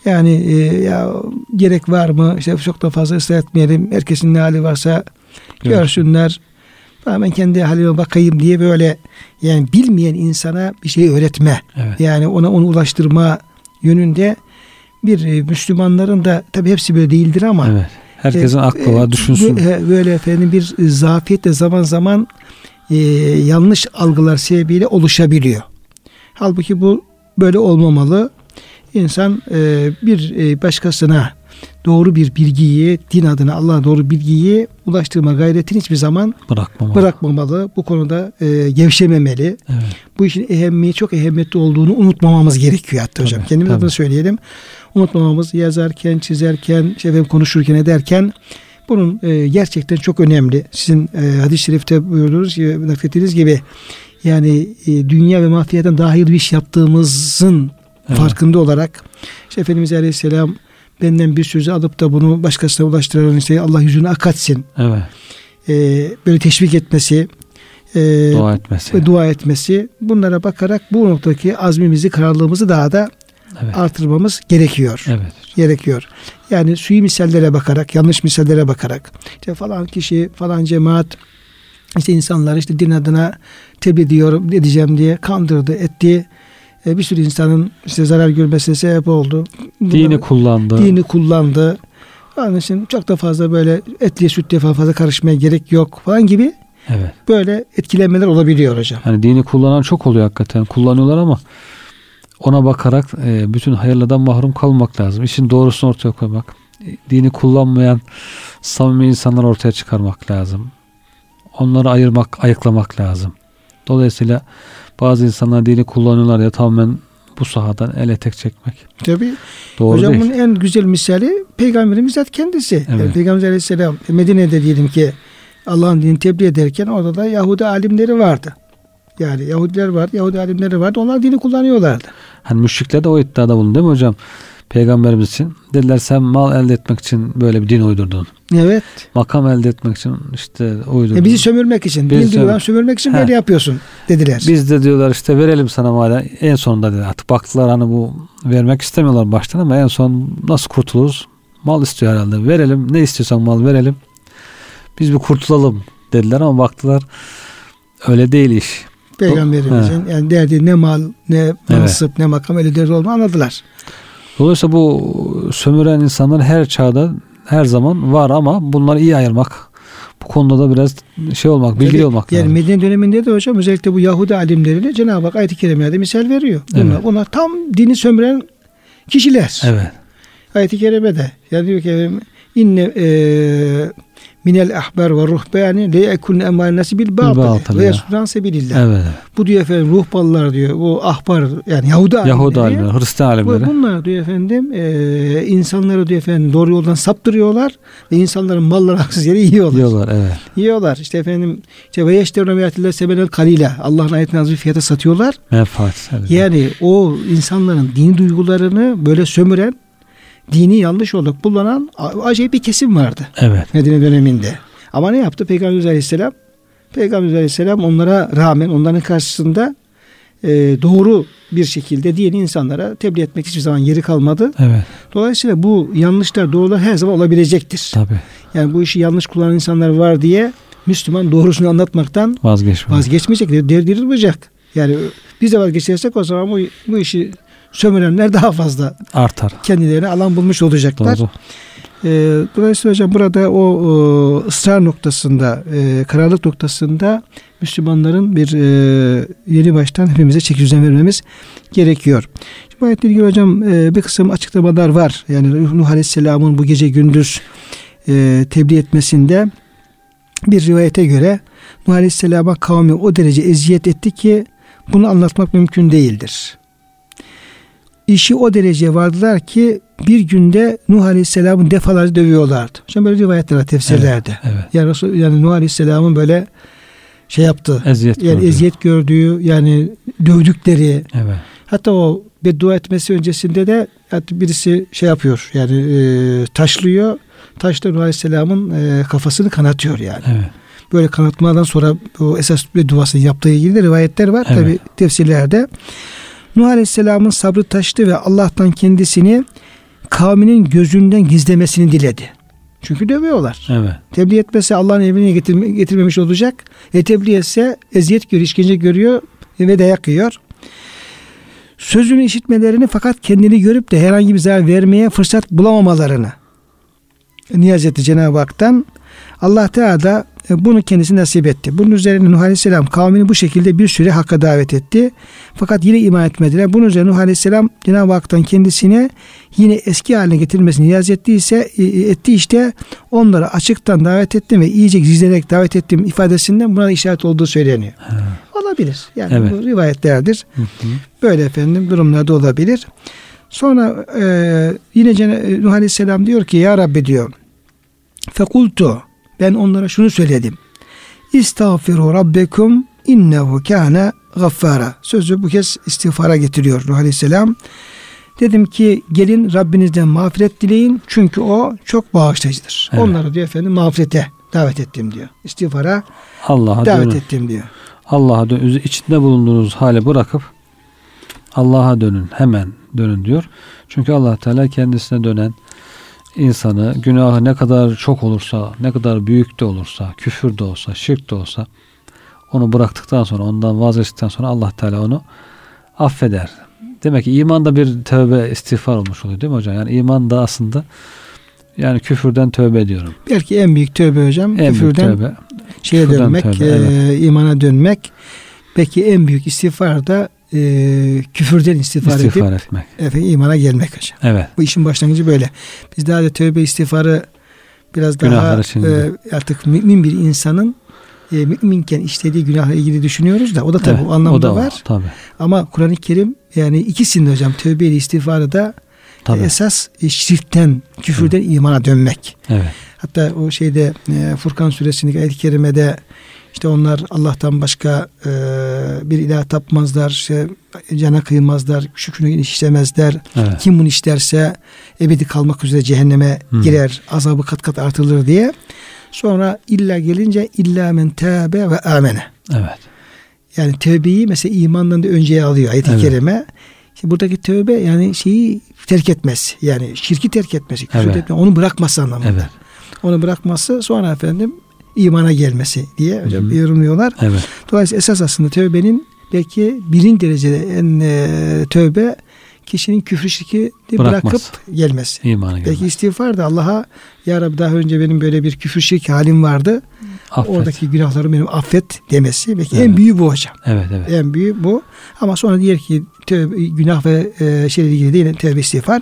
Yani e, ya gerek var mı? İşte çok da fazla ısrar etmeyelim. Herkesin ne hali varsa evet. görsünler. Ben kendi halime bakayım diye böyle yani bilmeyen insana bir şey öğretme. Evet. Yani ona onu ulaştırma yönünde bir e, Müslümanların da tabi hepsi böyle değildir ama evet. Herkesin e, aklı var, düşünsün. Böyle efendim bir zafiyet de zaman zaman e, yanlış algılar sebebiyle oluşabiliyor. Halbuki bu böyle olmamalı. İnsan e, bir e, başkasına doğru bir bilgiyi, din adına Allah'a doğru bilgiyi ulaştırma gayretini hiçbir zaman bırakmamalı. bırakmamalı. Bu konuda e, gevşememeli. Evet. Bu işin ehemmiyeti çok ehemmiyetli olduğunu unutmamamız gerekiyor hatta hocam. Tabii, Kendimiz tabii. adına söyleyelim. Unutmamamız yazarken, çizerken, işte konuşurken ederken bunun e, gerçekten çok önemli. Sizin e, hadis-i şerifte buyurduğunuz gibi, naklettiğiniz gibi yani e, dünya ve mahfiyetten dahil bir iş yaptığımızın evet. farkında olarak işte Efendimiz Aleyhisselam benden bir sözü alıp da bunu başkasına ulaştıran işte Allah yüzünü akatsın. Evet. E, böyle teşvik etmesi, e, dua etmesi. Dua etmesi. Bunlara bakarak bu noktadaki azmimizi, kararlılığımızı daha da evet. artırmamız gerekiyor. Evet. Gerekiyor. Yani suyu misallere bakarak, yanlış misallere bakarak işte falan kişi, falan cemaat işte insanlar işte din adına tebliğ ediyorum, edeceğim diye kandırdı, etti. E, bir sürü insanın işte zarar görmesine sebep oldu. Bunlar, dini kullandı. Dini kullandı. Onun için çok da fazla böyle etliye sütlüye falan fazla karışmaya gerek yok falan gibi Evet. Böyle etkilenmeler olabiliyor hocam. Hani dini kullanan çok oluyor hakikaten. Kullanıyorlar ama ona bakarak e, bütün hayırlardan mahrum kalmak lazım. İşin doğrusunu ortaya koymak. Dini kullanmayan samimi insanlar ortaya çıkarmak lazım. Onları ayırmak, ayıklamak lazım. Dolayısıyla bazı insanlar dini kullanıyorlar ya tamamen bu sahadan ele tek çekmek. Tabi. Doğru Hocam değil. bunun en güzel misali Peygamberimiz zaten kendisi. Evet. Yani Peygamber Aleyhisselam Medine'de diyelim ki Allah'ın dinini tebliğ ederken orada da Yahudi alimleri vardı. Yani Yahudiler vardı, Yahudi alimleri vardı. Onlar dini kullanıyorlardı. Hani müşrikler de o iddiada bulundu değil mi hocam? Peygamberimiz için. Dediler sen mal elde etmek için böyle bir din uydurdun. Evet. Makam elde etmek için işte uydurdun. E bizi sömürmek için, bizi din sömür... sömürmek için He. böyle yapıyorsun dediler. Biz de diyorlar işte verelim sana mali. En sonunda dedi artık baktılar hani bu vermek istemiyorlar baştan ama en son nasıl kurtuluruz? Mal istiyor herhalde. Verelim. Ne istiyorsan mal verelim. Biz bir kurtulalım dediler ama baktılar öyle değil iş. Peygamberimizin yani derdi ne mal ne mansıp evet. ne makam öyle derdi olduğunu anladılar. Dolayısıyla bu sömüren insanlar her çağda her zaman var ama bunları iyi ayırmak bu konuda da biraz şey olmak, bilgili yani, olmak yani lazım. Yani Medine döneminde de hocam özellikle bu Yahudi alimleriyle Cenab-ı Hak ayet-i kerimelerde misal veriyor. Bunlar, evet. bunlar tam dini sömüren kişiler. Evet. Ayet-i kerimede yani diyor ki inne e, minel ahbar ve ruhbani le yekun emal nasi bil batıl ve yasuddan sebilillah. Evet. Bu diyor efendim ruhballar diyor. Bu ahbar yani Yahudi. Yahudi alimleri, Hristiyan alimleri. Bunlar diyor efendim e, insanları diyor efendim doğru yoldan saptırıyorlar ve insanların malları haksız yere yiyorlar. Yiyorlar evet. Yiyorlar. İşte efendim işte ve yeşterune biyatille sebenel kalile. Allah'ın ayetini az bir fiyata satıyorlar. Menfaat. Evet. Yani o insanların din duygularını böyle sömüren dini yanlış olarak kullanan acayip bir kesim vardı. Evet. Medine döneminde. Ama ne yaptı Peygamber Aleyhisselam? Peygamber Aleyhisselam onlara rağmen onların karşısında e, doğru bir şekilde diğer insanlara tebliğ etmek hiçbir zaman yeri kalmadı. Evet. Dolayısıyla bu yanlışlar doğrular her zaman olabilecektir. Tabii. Yani bu işi yanlış kullanan insanlar var diye Müslüman doğrusunu anlatmaktan Vazgeçme. vazgeçmeyecek. Derdiri duracak. Yani biz de vazgeçersek o zaman bu, bu işi sömürenler daha fazla artar. Kendilerine alan bulmuş olacaklar. Doğru. E, dolayısıyla hocam burada o, o ısrar noktasında, e, kararlılık noktasında Müslümanların bir e, yeni baştan hepimize çeki düzen vermemiz gerekiyor. Bu ayetle ilgili hocam e, bir kısım açıklamalar var. Yani Nuh Aleyhisselam'ın bu gece gündüz e, tebliğ etmesinde bir rivayete göre Nuh Aleyhisselam'a kavmi o derece eziyet etti ki bunu anlatmak mümkün değildir. İşi o derece vardılar ki bir günde Nuh Aleyhisselam'ın defalarca dövüyorlardı. Hocam böyle rivayetler var tefsirlerde. Evet, evet. Yani, Resul, yani Nuh Aleyhisselam'ın böyle şey yaptı. Eziyet yani gördü. eziyet gördüğü yani dövdükleri Evet. hatta o beddua etmesi öncesinde de hatta birisi şey yapıyor yani e, taşlıyor. Taşla Nuh Aleyhisselam'ın e, kafasını kanatıyor yani. Evet. Böyle kanatmadan sonra o esas bedduasını yaptığı ilgili de rivayetler var Evet. tabi tefsirlerde. Nuh Aleyhisselam'ın sabrı taştı ve Allah'tan kendisini kavminin gözünden gizlemesini diledi. Çünkü dövüyorlar. Evet. Tebliğ etmese Allah'ın emrine getirme, getirmemiş olacak. E tebliğ etse eziyet görüyor, işkence görüyor ve dayak yiyor. Sözünü işitmelerini fakat kendini görüp de herhangi bir zarar vermeye fırsat bulamamalarını niyaz etti Cenab-ı Hak'tan. Allah Teala da bunu kendisi nasip etti. Bunun üzerine Nuh Aleyhisselam kavmini bu şekilde bir süre hakka davet etti. Fakat yine iman etmediler. Bunun üzerine Nuh Aleyhisselam Cenab-ı Hak'tan kendisine yine eski haline getirmesini niyaz ettiyse e, etti işte onları açıktan davet ettim ve iyice gizlenerek davet ettim ifadesinden buna da işaret olduğu söyleniyor. Ha. Olabilir. Yani Evet. bu rivayetlerdir. Hı hı. Böyle efendim durumlarda olabilir. Sonra e, yine Nuh Aleyhisselam diyor ki Ya Rabbi diyor Fekultu ben onlara şunu söyledim. İstağfiru rabbekum innehu kâne gaffara. Sözü bu kez istiğfara getiriyor Nuh Aleyhisselam. Dedim ki gelin Rabbinizden mağfiret dileyin çünkü o çok bağışlayıcıdır. Evet. Onları diyor efendim mağfirete davet ettim diyor. İstiğfara Allah'a davet dönün. ettim diyor. Allah'a dönün. İçinde bulunduğunuz hale bırakıp Allah'a dönün. Hemen dönün diyor. Çünkü Allah Teala kendisine dönen insanı günahı ne kadar çok olursa, ne kadar büyük de olursa, küfür de olsa, şirk de olsa onu bıraktıktan sonra, ondan vazgeçtikten sonra Allah Teala onu affeder. Demek ki iman da bir tövbe istiğfar olmuş oluyor değil mi hocam? Yani iman da aslında yani küfürden tövbe ediyorum. Belki en büyük tövbe hocam En küfürden tövbe. şeye Küfürden dönmek, tövbe, e, evet. imana dönmek. Peki en büyük istiğfar da e, küfürden istiğfar, İstiğfar edip etmek. efendim, imana gelmek hocam. Evet. Bu işin başlangıcı böyle. Biz daha da tövbe istiğfarı biraz daha Günahları şimdi. e, artık mümin bir insanın e, müminken işlediği günahla ilgili düşünüyoruz da o da tabii Evet, o anlamda da var. Tabii. Ama Kur'an-ı Kerim yani ikisinde hocam tövbe ile istiğfarı da Tabii. esas e, şirkten, küfürden imana dönmek. Evet. Hatta o şeyde e, Furkan suresindeki ayet-i kerimede işte onlar Allah'tan başka e, bir ilah tapmazlar, işte, cana kıymazlar, şükrünü işlemezler. Evet. Kim bunu işlerse ebedi kalmak üzere cehenneme Hı. girer, azabı kat kat artırılır diye. Sonra illa gelince illa men tâbe ve amene. Evet. Yani tövbeyi mesela imandan da önceye alıyor ayet-i Evet. kerime. Şimdi buradaki tövbe yani şeyi terk etmez. Yani şirki terk etmesi, küfür Evet. etmesi, onu bırakması anlamında. Evet. Onu bırakması sonra efendim imana gelmesi diye hocam Hı hı. yorumluyorlar. Evet. Dolayısıyla esas aslında tövbenin belki birinci derecede en e, tövbe kişinin küfür şirki bırakıp gelmesi. İmana Belki gelmek. istiğfar da Allah'a ya Rabbi daha önce benim böyle bir küfür şirk halim vardı. Affet. Oradaki günahlarımı benim affet demesi. Belki en Evet. büyüğü bu hocam. Evet evet. En büyüğü bu. Ama sonra diğer ki tövbe, günah ve e, şeyle ilgili değil tövbe istiğfar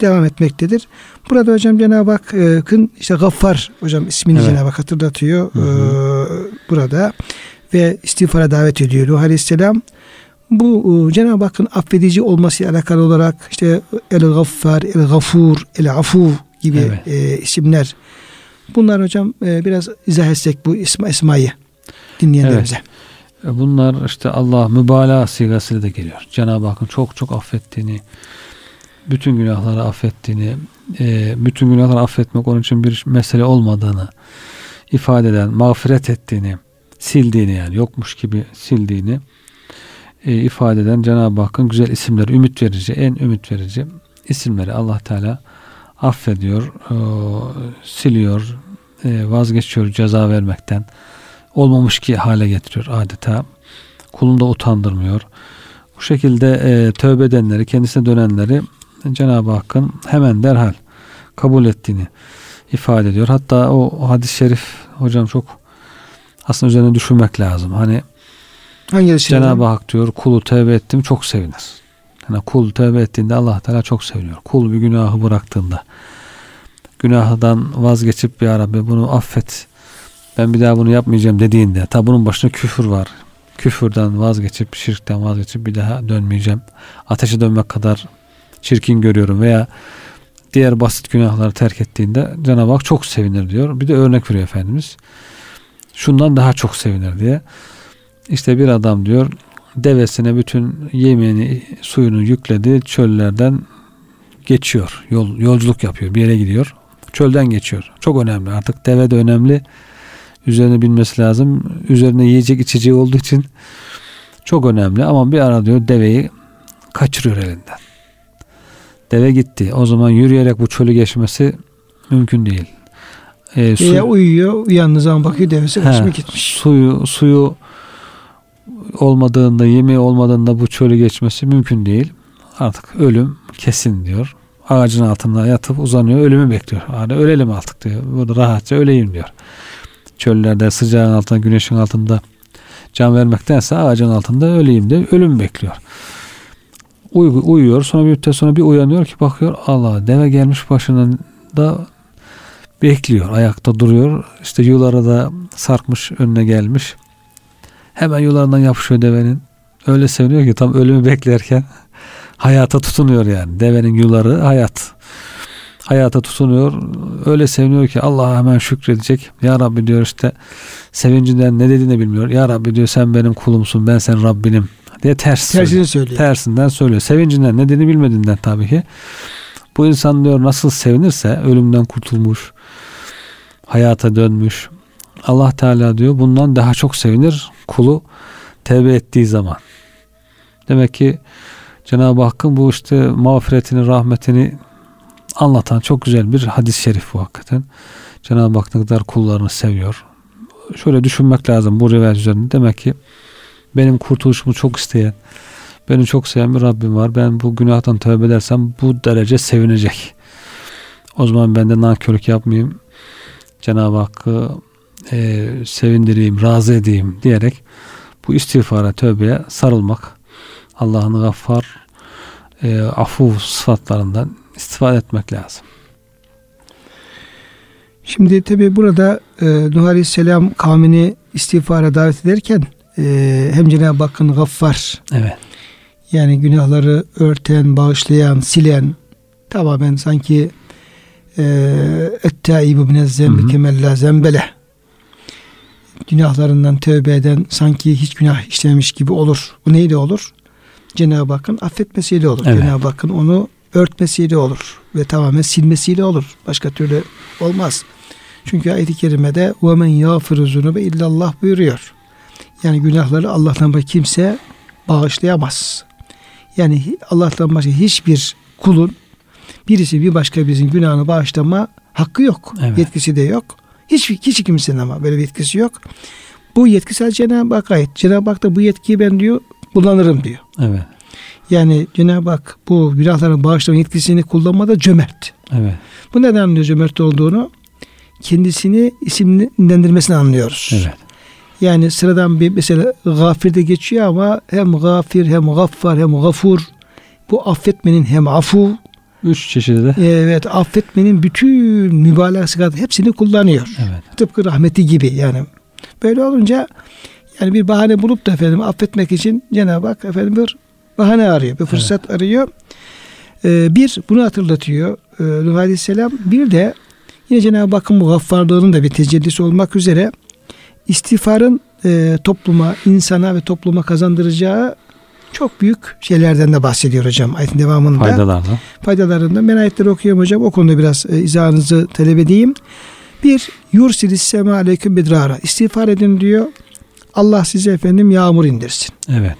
devam etmektedir. Burada hocam Cenab-ı Hakk'ın işte Gaffar hocam ismini Evet. Cenab-ı Hak hatırlatıyor Hı e, burada ve istiğfara davet ediyor Nuh Aleyhisselam. Bu e, Cenab-ı Hakk'ın affedici olması alakalı olarak işte El Gaffar, El Gafur, El Afu gibi Evet. e, isimler. Bunlar hocam e, biraz izah etsek bu isma, esmayı dinleyenlerimize. E, Bunlar işte Allah mübalağa sigasıyla da geliyor. Cenab-ı Hakk'ın çok çok affettiğini, bütün günahları affettiğini, e, bütün günahları affetmek onun için bir mesele olmadığını ifade eden, mağfiret ettiğini, sildiğini yani yokmuş gibi sildiğini e, ifade eden Cenab-ı Hakk'ın güzel isimleri, ümit verici, en ümit verici isimleri Allah Teala affediyor, e, siliyor, e, vazgeçiyor ceza vermekten olmamış ki hale getiriyor adeta. Kulunu da utandırmıyor. Bu şekilde e, tövbe edenleri, kendisine dönenleri Cenab-ı Hakk'ın hemen derhal kabul ettiğini ifade ediyor. Hatta o, hadis-i şerif hocam çok aslında üzerine düşünmek lazım. Hani Hangi Cenab-ı Hak diyor kulu tövbe ettim çok sevinir. Yani kul tövbe ettiğinde Allah Teala çok seviniyor. Kul bir günahı bıraktığında günahdan vazgeçip ya Rabbi bunu affet. Ben bir daha bunu yapmayacağım dediğinde tabi bunun başında küfür var. Küfürden vazgeçip şirkten vazgeçip bir daha dönmeyeceğim. Ateşe dönmek kadar çirkin görüyorum veya diğer basit günahları terk ettiğinde Cenab-ı Hak çok sevinir diyor. Bir de örnek veriyor Efendimiz. Şundan daha çok sevinir diye. İşte bir adam diyor devesine bütün yemeğini suyunu yükledi çöllerden geçiyor. Yol, yolculuk yapıyor bir yere gidiyor. Çölden geçiyor. Çok önemli artık deve de önemli. Üzerine binmesi lazım. Üzerine yiyecek içeceği olduğu için çok önemli ama bir ara diyor deveyi kaçırıyor elinden. Deve gitti. O zaman yürüyerek bu çölü geçmesi mümkün değil. Ee, su, Veya uyuyor, uyandığı zaman bakıyor devesi kaçma gitmiş. Suyu, suyu olmadığında, yemeği olmadığında bu çölü geçmesi mümkün değil. Artık ölüm kesin diyor. Ağacın altında yatıp uzanıyor, ölümü bekliyor. Hani ölelim artık diyor. Burada rahatça öleyim diyor. Çöllerde, sıcağın altında, güneşin altında can vermektense ağacın altında öleyim diye ölüm bekliyor. Uy, uyuyor. Sonra bir müddet sonra bir uyanıyor ki bakıyor Allah deve gelmiş başının da bekliyor. Ayakta duruyor. İşte yuları da sarkmış önüne gelmiş. Hemen yularından yapışıyor devenin. Öyle seviniyor ki tam ölümü beklerken hayata tutunuyor yani. Devenin yuları hayat. Hayata tutunuyor. Öyle seviniyor ki Allah hemen şükredecek. Ya Rabbi diyor işte sevincinden ne dediğini bilmiyor. Ya Rabbi diyor sen benim kulumsun ben senin Rabbinim diye ters Tersini söylüyor. Tersinden söylüyor. Sevincinden ne dediğini bilmediğinden tabii ki. Bu insan diyor nasıl sevinirse ölümden kurtulmuş, hayata dönmüş. Allah Teala diyor bundan daha çok sevinir kulu tevbe ettiği zaman. Demek ki Cenab-ı Hakk'ın bu işte mağfiretini, rahmetini anlatan çok güzel bir hadis-i şerif bu hakikaten. Cenab-ı Hak ne kadar kullarını seviyor. Şöyle düşünmek lazım bu rivayet üzerinde. Demek ki benim kurtuluşumu çok isteyen, beni çok seven bir Rabbim var. Ben bu günahtan tövbe edersem bu derece sevinecek. O zaman ben de nankörlük yapmayayım. Cenab-ı Hakk'ı e, sevindireyim, razı edeyim diyerek bu istiğfara, tövbeye sarılmak, Allah'ın gaffar, e, afu sıfatlarından istifade etmek lazım. Şimdi tabi burada e, Nuh Aleyhisselam kavmini istiğfara davet ederken e, hem Cenab-ı Hakk'ın gaffar evet. yani günahları örten, bağışlayan, silen tamamen sanki ettaibu minezzembi kemella zembele günahlarından tövbe eden sanki hiç günah işlemiş gibi olur. Bu neyle olur? Cenab-ı Hakk'ın affetmesiyle olur. Evet. Cenab-ı Hakk'ın onu örtmesiyle olur ve tamamen silmesiyle olur. Başka türlü olmaz. Çünkü ayet-i kerimede وَمَنْ يَغْفِرُ زُنُوبَ illallah buyuruyor. Yani günahları Allah'tan başka kimse bağışlayamaz. Yani Allah'tan başka hiçbir kulun birisi bir başka bizim günahını bağışlama hakkı yok. Evet. Yetkisi de yok. Hiç, hiç kimsenin ama böyle bir yetkisi yok. Bu yetki sadece Cenab-ı Hakk'a ait. Cenab-ı Hak da bu yetkiyi ben diyor kullanırım diyor. Evet. Yani Cenab-ı Hak bu günahların bağışlama yetkisini kullanmada cömert. Evet. Bu neden anlıyor cömert olduğunu? Kendisini isimlendirmesini anlıyoruz. Evet. Yani sıradan bir mesela gafirde geçiyor ama hem gafir hem gaffar hem gafur bu affetmenin hem afu Üç çeşidi de. Evet affetmenin bütün mübalağa sıkıntı hepsini kullanıyor. Evet. Tıpkı rahmeti gibi yani. Böyle olunca yani bir bahane bulup da efendim affetmek için Cenab-ı Hak efendim bir bahane arıyor. Bir fırsat evet. arıyor. Ee, bir bunu hatırlatıyor ee, Nuh Aleyhisselam. Bir de yine Cenab-ı Hakk'ın bu gaffarlığının da bir tecellisi olmak üzere istiğfarın e, topluma, insana ve topluma kazandıracağı çok büyük şeylerden de bahsediyor hocam ayetin devamında. Faydalardan. Faydalarından. Ben ayetleri okuyorum hocam. O konuda biraz e, izahınızı talep edeyim. Bir, yursilis sema aleyküm bidrara. İstiğfar edin diyor. Allah size efendim yağmur indirsin. Evet.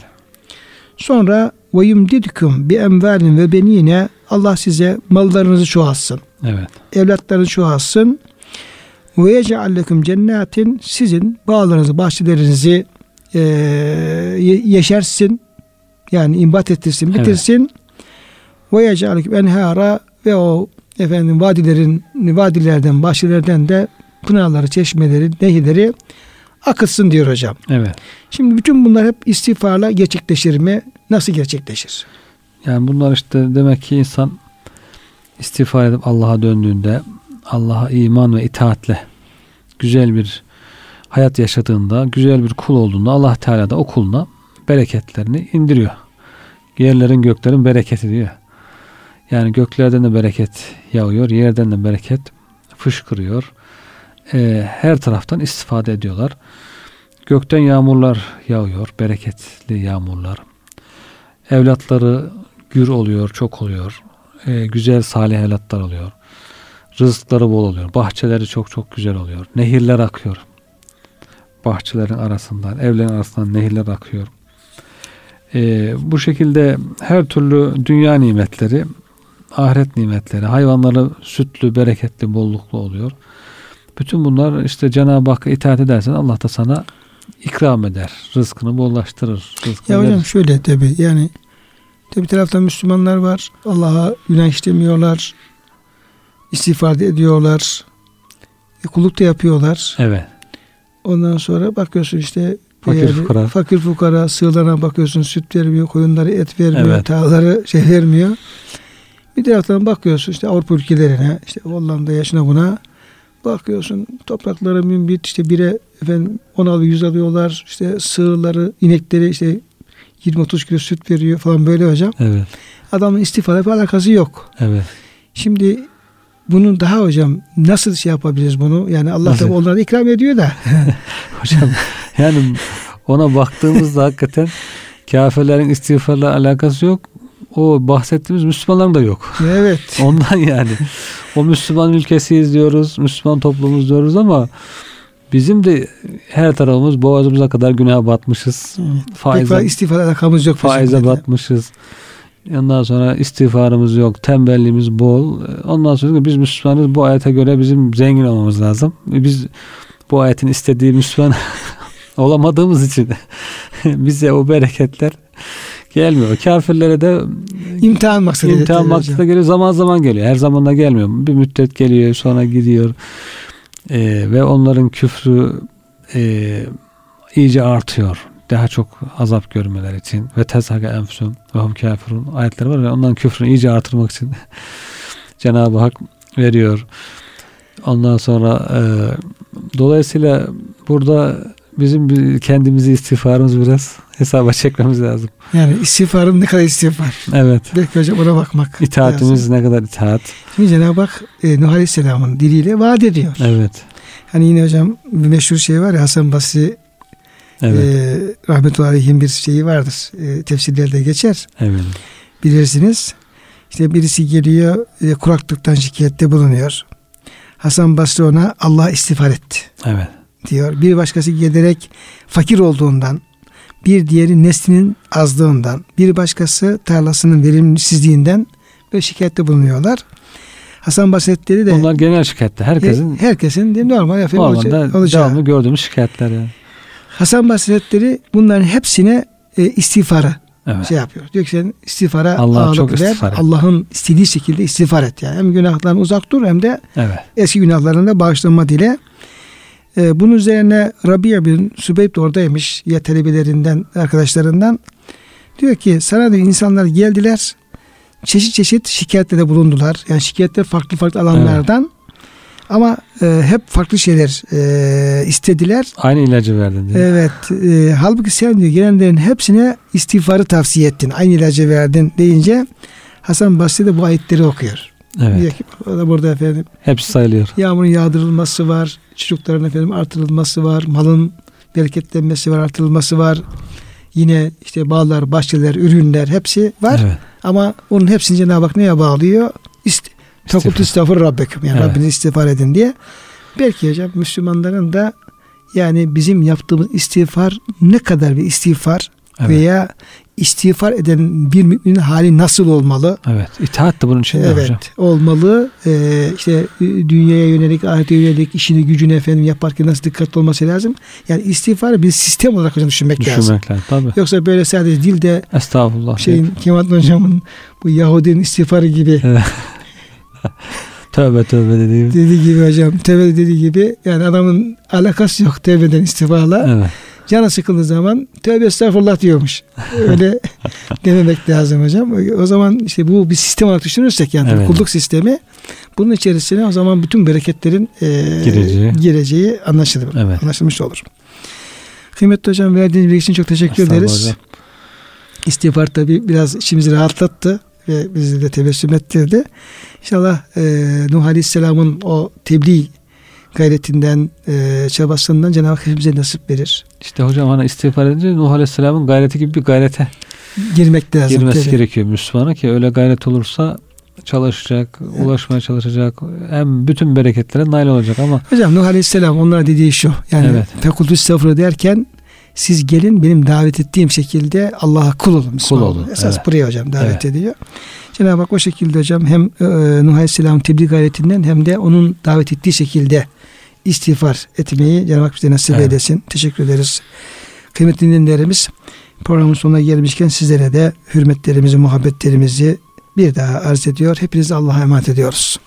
Sonra ve yumdidkum bi emvalin ve benine Allah size mallarınızı çoğalsın. Evet. Evlatlarınızı çoğalsın. Ve yec'allekum cennetin sizin bağlarınızı, bahçelerinizi e, yeşersin. Yani imbat ettirsin, bitirsin. Ve evet. yec'allekum enhara ve o efendim vadilerin vadilerden, bahçelerden de pınarları, çeşmeleri, nehirleri akıtsın diyor hocam. Evet. Şimdi bütün bunlar hep istiğfarla gerçekleşir mi? Nasıl gerçekleşir? Yani bunlar işte demek ki insan istiğfar edip Allah'a döndüğünde Allah'a iman ve itaatle güzel bir hayat yaşadığında, güzel bir kul olduğunda Allah Teala da o kuluna bereketlerini indiriyor. Yerlerin göklerin bereketi diyor. Yani göklerden de bereket yağıyor, yerden de bereket fışkırıyor. Ee, her taraftan istifade ediyorlar. Gökten yağmurlar yağıyor, bereketli yağmurlar. Evlatları gür oluyor, çok oluyor. Ee, güzel salih evlatlar oluyor. Rızıkları bol oluyor. Bahçeleri çok çok güzel oluyor. Nehirler akıyor. Bahçelerin arasından, evlerin arasından nehirler akıyor. Ee, bu şekilde her türlü dünya nimetleri, ahiret nimetleri, hayvanları sütlü, bereketli, bolluklu oluyor. Bütün bunlar işte Cenab-ı Hakk'a itaat edersen Allah da sana ikram eder. Rızkını bollaştırır. Rızkını Ya hocam verir. şöyle tabi yani tabi bir taraftan Müslümanlar var. Allah'a günah işlemiyorlar. istiğfar da ediyorlar. E, kulluk da yapıyorlar. Evet. Ondan sonra bakıyorsun işte Fakir yani fukara. fakir fukara sığırlarına bakıyorsun süt vermiyor, koyunları et vermiyor, Evet. tağları şey vermiyor. Bir taraftan bakıyorsun işte Avrupa ülkelerine, işte Hollanda'ya şuna buna bakıyorsun toprakları mümbit işte bire efendim 10 alıyor 100 alıyorlar işte sığırları inekleri işte 20-30 kilo süt veriyor falan böyle hocam. Evet. Adamın istifade bir alakası yok. Evet. Şimdi bunun daha hocam nasıl şey yapabiliriz bunu? Yani Allah Nasıl? da onlara ikram ediyor da. Hocam yani ona baktığımızda hakikaten kafirlerin istiğfarla alakası yok. O bahsettiğimiz Müslümanların da yok. evet. Ondan yani. O Müslüman ülkesiyiz diyoruz. Müslüman toplumumuz diyoruz ama bizim de her tarafımız boğazımıza kadar günaha batmışız. Pek Faize, fazla istiğfar alakamız yok. faize batmışız. Ondan sonra istiğfarımız yok. Tembelliğimiz bol. Ondan sonra biz Müslümanız. Bu ayete göre bizim zengin olmamız lazım. Biz bu ayetin istediği Müslüman olamadığımız için bize o bereketler gelmiyor. Kafirlere de İmtihan maksadı. imtihan maksadı geliyor. Zaman zaman geliyor. Her zaman da gelmiyor. Bir müddet geliyor sonra gidiyor. Ee, ve onların küfrü e, iyice artıyor. Daha çok azap görmeler için ve tezhaka enfsum ve hum kafirun ayetleri var ya onların küfrünü iyice artırmak için Cenab-ı Hak veriyor. Ondan sonra e, dolayısıyla burada bizim kendimizi istiğfarımız biraz hesaba çekmemiz lazım. Yani istiğfarım ne kadar istiğfar. Evet. Belki hocam ona bakmak. İtaatimiz lazım. ne kadar itaat. Şimdi Cenab-ı Hak e, Nuh Aleyhisselam'ın diliyle vaat ediyor. Evet. Hani yine hocam bir meşhur şey var ya Hasan Basri Evet. e, rahmetullahi aleyhim bir şeyi vardır. E, tefsirlerde geçer. evet. Bilirsiniz. İşte birisi geliyor e, kuraklıktan şikayette bulunuyor. Hasan Basri ona Allah istiğfar etti. Evet. Diyor. Bir başkası gelerek fakir olduğundan, bir diğeri neslinin azlığından, bir başkası tarlasının verimsizliğinden böyle şikayette bulunuyorlar. Hasan Basretleri de Bunlar genel şikayetler. Herkesin he- herkesin de normal efendim olacağı- olacağı. devamlı gördüğümüz şikayetler. Yani. Hasan Basretleri bunların hepsine e, istiğfarı Evet. şey yapıyor. Diyor ki sen istiğfara ağırlık çok ver. istiğfar. Allah'ın istediği şekilde istiğfar et. Yani. Hem günahlardan uzak dur hem de Evet. eski günahlarında bağışlanma dile. Ee, bunun üzerine Rabia bin Sübeyb de oradaymış ya talebelerinden arkadaşlarından. Diyor ki sana diyor insanlar geldiler çeşit çeşit şikayetlerde bulundular. Yani şikayetler farklı farklı alanlardan. Ama e, hep farklı şeyler e, istediler. Aynı ilacı verdin diye. Evet. E, halbuki sen diyor gelenlerin hepsine istiğfarı tavsiye ettin. Aynı ilacı verdin deyince Hasan Basri de bu ayetleri okuyor. Evet. Da burada efendim Hepsi sayılıyor. Yağmurun yağdırılması var. Çocukların efendim artırılması var. Malın bereketlenmesi var, artırılması var. Yine işte bağlar, bahçeler, ürünler hepsi var. Evet. Ama onun hepsini Cenab-ı Hak neye bağlıyor? İst Takut İstiğfar. istiğfar Rabbeküm. Yani Evet. Rabbinizi istiğfar edin diye. Belki hocam Müslümanların da yani bizim yaptığımız istiğfar ne kadar bir istiğfar Evet. veya istiğfar eden bir müminin hali nasıl olmalı? Evet. İtaat da bunun içinde evet hocam. olmalı. Ee, işte dünyaya yönelik, ahirete yönelik işini gücünü efendim yaparken nasıl dikkatli olması lazım. Yani istiğfarı bir sistem olarak hocam düşünmek, lazım. Düşünmek lazım. Tabii. Yoksa böyle sadece dilde Estağfurullah. şeyin Kemal hocamın bu Yahudinin istiğfarı gibi Evet. tövbe tövbe dediğim. dediği gibi hocam tevbe dediği gibi yani adamın alakası yok tevbeden istiğfarla. Evet. Canı sıkıldığı zaman tövbe estağfurullah diyormuş. Öyle dememek lazım hocam. O zaman işte bu bir sistem olarak düşünürsek yani Evet. kulluk sistemi bunun içerisine o zaman bütün bereketlerin e, Gireceği. gireceği anlaşılır. Evet. Anlaşılmış olur. Kıymetli hocam verdiğiniz bilgi için çok teşekkür ederiz. hocam. İstiğfar tabi biraz içimizi rahatlattı ve bizi de tebessüm ettirdi. İnşallah e, Nuh Aleyhisselam'ın o tebliğ gayretinden, e, çabasından Cenab-ı Hak hepimize nasip verir. İşte hocam hani istiğfar edince Nuh Aleyhisselam'ın gayreti gibi bir gayrete Girmek lazım. girmesi tabii. gerekiyor Müslümana ki öyle gayret olursa çalışacak, ulaşmaya çalışacak. Hem bütün bereketlere nail olacak ama Hocam Nuh Aleyhisselam onlara dediği şu. Yani Evet. fekultü estağfurullah derken siz gelin benim davet ettiğim şekilde Allah'a kul olun. Müslüman Kul olun. olun, Esas evet. buraya hocam davet Evet. ediyor. Cenab-ı Hak o şekilde hocam hem e, Nuh Aleyhisselam'ın tebliğ gayretinden hem de onun davet ettiği şekilde istiğfar etmeyi Cenab-ı Hak bize nasip Evet. eylesin. Teşekkür ederiz. Kıymetli dinleyenlerimiz programın sonuna gelmişken sizlere de hürmetlerimizi, muhabbetlerimizi bir daha arz ediyor. Hepinizi Allah'a emanet ediyoruz.